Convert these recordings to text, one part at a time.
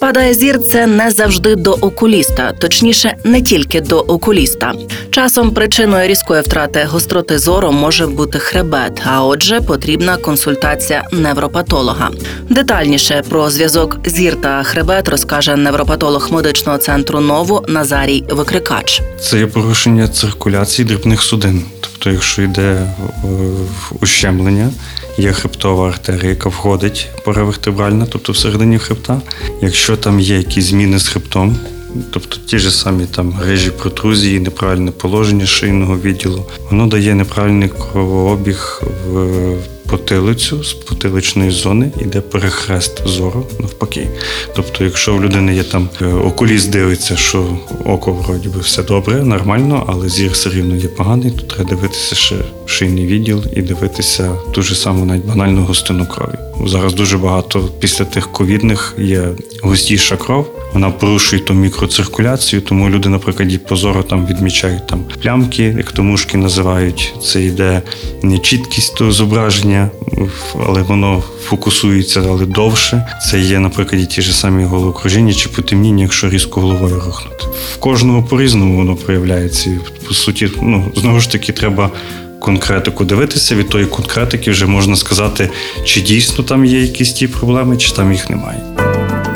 Падає зір це не завжди до окуліста, точніше, не тільки до окуліста. Часом причиною різкої втрати гостроти зору може бути хребет, а отже, потрібна консультація невропатолога. Детальніше про зв'язок зір та хребет розкаже невропатолог медичного центру Ново Назарій Викрикач. Це є порушення циркуляції дрібних судин. Тобто, якщо йде е, ущемлення, є хребтова артерія, яка входить паравертебральна, тобто всередині хребта. Якщо там є якісь зміни з хребтом, тобто ті ж самі там грижі протрузії, неправильне положення шийного відділу, воно дає неправильний кровообіг в потилицю з потиличної зони іде перехрест зору навпаки. Тобто, якщо в людини є там е, окуліст дивиться, що око вроді би все добре, нормально, але зір все рівно є поганий, то треба дивитися ще шийний відділ і дивитися ту ж саму навіть банальну густину крові. Зараз дуже багато після тих ковідних є густіша кров. Вона порушує ту мікроциркуляцію, тому люди, наприклад, і позору там відмічають там плямки, як томушки називають. Це йде не чіткість того зображення, але воно фокусується, але довше. Це є, наприклад, і ті ж самі головокружіння чи потемніння, якщо різко головою рухнути. В кожного по-різному воно проявляється. І, По суті, ну знову ж таки, треба. Конкретику дивитися від тої конкретики вже можна сказати, чи дійсно там є якісь ті проблеми, чи там їх немає.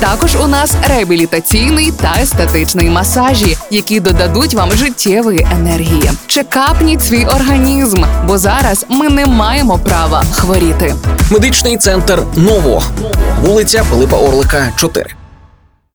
Також у нас реабілітаційний та естетичний масажі, які додадуть вам життєвої енергії. Чекапніть свій організм, бо зараз ми не маємо права хворіти. Медичний центр Ново, вулиця Пилипа Орлика, 4.